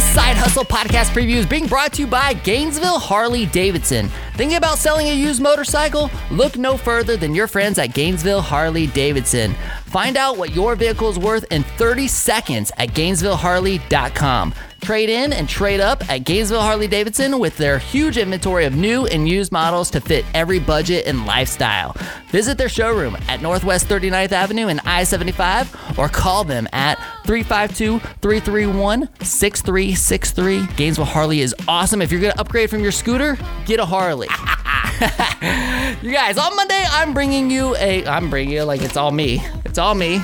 This Side Hustle podcast preview is being brought to you by Gainesville Harley Davidson. Thinking about selling a used motorcycle? Look no further than your friends at Gainesville Harley Davidson. Find out what your vehicle is worth in 30 seconds at GainesvilleHarley.com. Trade in and trade up at Gainesville Harley Davidson with their huge inventory of new and used models to fit every budget and lifestyle. Visit their showroom at Northwest 39th Avenue and I 75 or call them at 352 331 6363. Gainesville Harley is awesome. If you're going to upgrade from your scooter, get a Harley. you guys, on Monday, I'm bringing you a. I'm bringing you like it's all me. It's all me.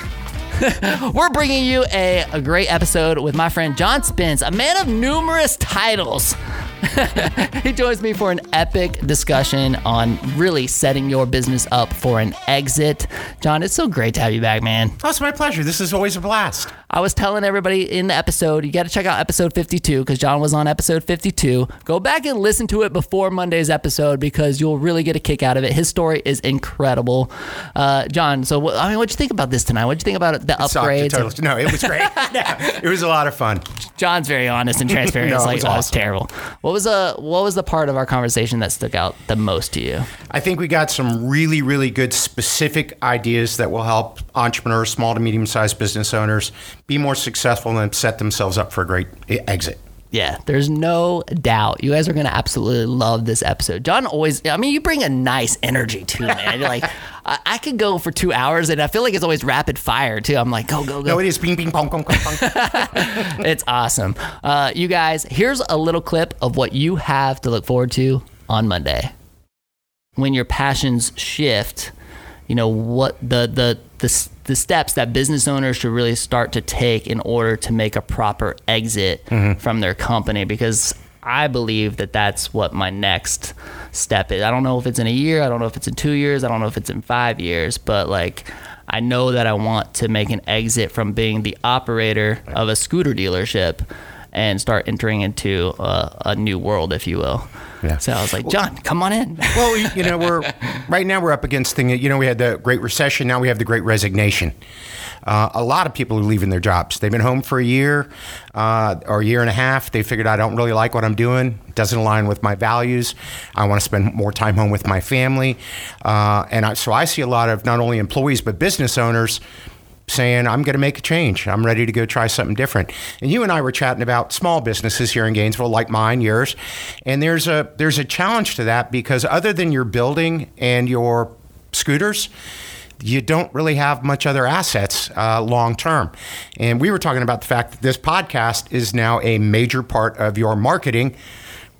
We're bringing you a, a great episode with my friend John Spence, a man of numerous titles. he joins me for an epic discussion on really setting your business up for an exit. John, it's so great to have you back, man. Oh, it's my pleasure. This is always a blast. I was telling everybody in the episode, you got to check out episode 52 because John was on episode 52. Go back and listen to it before Monday's episode because you'll really get a kick out of it. His story is incredible. Uh, John, so I mean, what'd you think about this tonight? What'd you think about the upgrades? Totally. No, it was great. it was a lot of fun. John's very honest and transparent. no, it's like, it was oh, awesome. it's terrible. What was uh, what was the part of our conversation that stuck out the most to you? I think we got some really, really good specific ideas that will help entrepreneurs, small to medium sized business owners be more successful and set themselves up for a great exit. Yeah, there's no doubt. You guys are gonna absolutely love this episode. John always, I mean, you bring a nice energy too, man. You're like, I, I could go for two hours, and I feel like it's always rapid fire too. I'm like, go, go, go. No, it is ping, ping, pong, pong, pong, pong. it's awesome. Uh, you guys, here's a little clip of what you have to look forward to on Monday. When your passions shift, you know what the the the, the steps that business owners should really start to take in order to make a proper exit mm-hmm. from their company because I believe that that's what my next step is. I don't know if it's in a year, I don't know if it's in 2 years, I don't know if it's in 5 years, but like I know that I want to make an exit from being the operator of a scooter dealership and start entering into a, a new world, if you will. Yeah. So I was like, John, come on in. well, you know, we're right now we're up against thing. You know, we had the Great Recession. Now we have the Great Resignation. Uh, a lot of people are leaving their jobs. They've been home for a year uh, or a year and a half. They figured I don't really like what I'm doing. It doesn't align with my values. I want to spend more time home with my family. Uh, and I, so I see a lot of not only employees but business owners saying, I'm going to make a change. I'm ready to go try something different. And you and I were chatting about small businesses here in Gainesville, like mine, yours. And there's a there's a challenge to that because other than your building and your scooters, you don't really have much other assets uh, long term. And we were talking about the fact that this podcast is now a major part of your marketing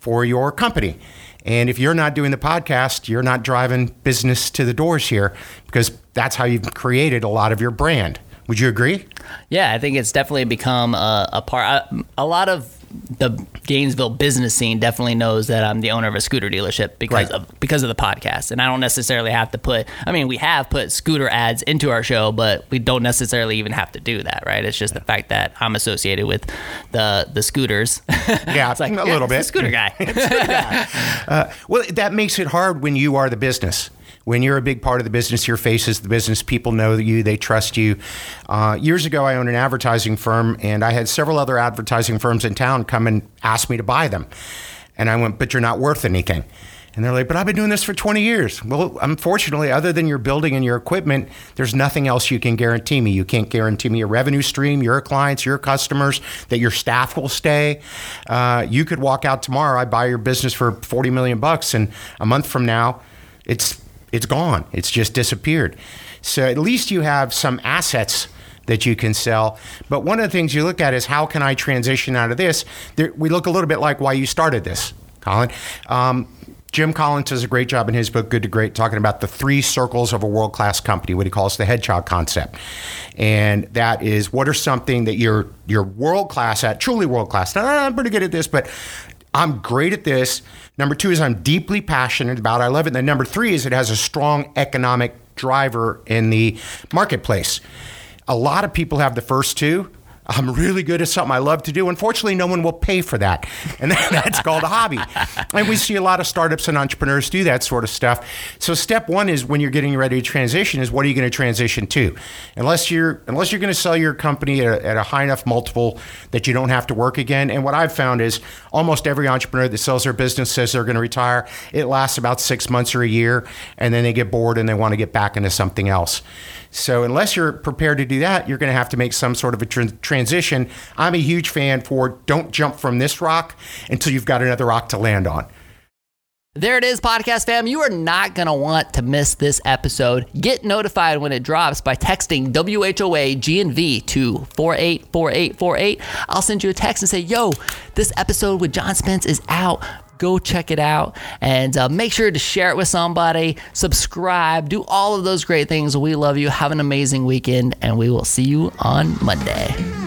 for your company. And if you're not doing the podcast, you're not driving business to the doors here because that's how you've created a lot of your brand. Would you agree? Yeah, I think it's definitely become a, a part. A lot of the Gainesville business scene definitely knows that I'm the owner of a scooter dealership because Right. of because of the podcast, and I don't necessarily have to put. I mean, we have put scooter ads into our show, but we don't necessarily even have to do that, right? It's just the fact that I'm associated with the the scooters. Yeah, it's like a yeah, little it's the bit. scooter guy. Uh, well, that makes it hard when you are the business. When you're a big part of the business, your face is the business. People know you, they trust you. Uh, years ago, I owned an advertising firm, and I had several other advertising firms in town come and ask me to buy them. And I went, But you're not worth anything. And they're like, But I've been doing this for 20 years. Well, unfortunately, other than your building and your equipment, there's nothing else you can guarantee me. You can't guarantee me a revenue stream, your clients, your customers, that your staff will stay. Uh, you could walk out tomorrow, I buy your business for 40 million bucks, and a month from now, it's it's gone. It's just disappeared. So at least you have some assets that you can sell. But one of the things you look at is how can I transition out of this? There, we look a little bit like why you started this, Colin. Um, Jim Collins does a great job in his book, Good to Great, talking about the three circles of a world class company, what he calls the hedgehog concept. And that is what are something that you're you're world class at, truly world class. I'm pretty good at this, but I'm great at this. Number two is I'm deeply passionate about. it. I love it. And then number three is it has a strong economic driver in the marketplace. A lot of people have the first two. I'm really good at something I love to do. Unfortunately, no one will pay for that. And that's called a hobby. And we see a lot of startups and entrepreneurs do that sort of stuff. So step one is when you're getting ready to transition is what are you going to transition to? Unless you're unless you're going to sell your company at a, at a high enough multiple that you don't have to work again. And what I've found is almost every entrepreneur that sells their business says they're going to retire. It lasts about six months or a year, and then they get bored and they want to get back into something else. So unless you're prepared to do that, you're going to have to make some sort of a tr- transition. I'm a huge fan for don't jump from this rock until you've got another rock to land on. There it is, podcast fam. You are not going to want to miss this episode. Get notified when it drops by texting WHOA GNV to 484848. I'll send you a text and say, yo, this episode with John Spence is out. Go check it out and uh, make sure to share it with somebody, subscribe, do all of those great things. We love you. Have an amazing weekend, and we will see you on Monday.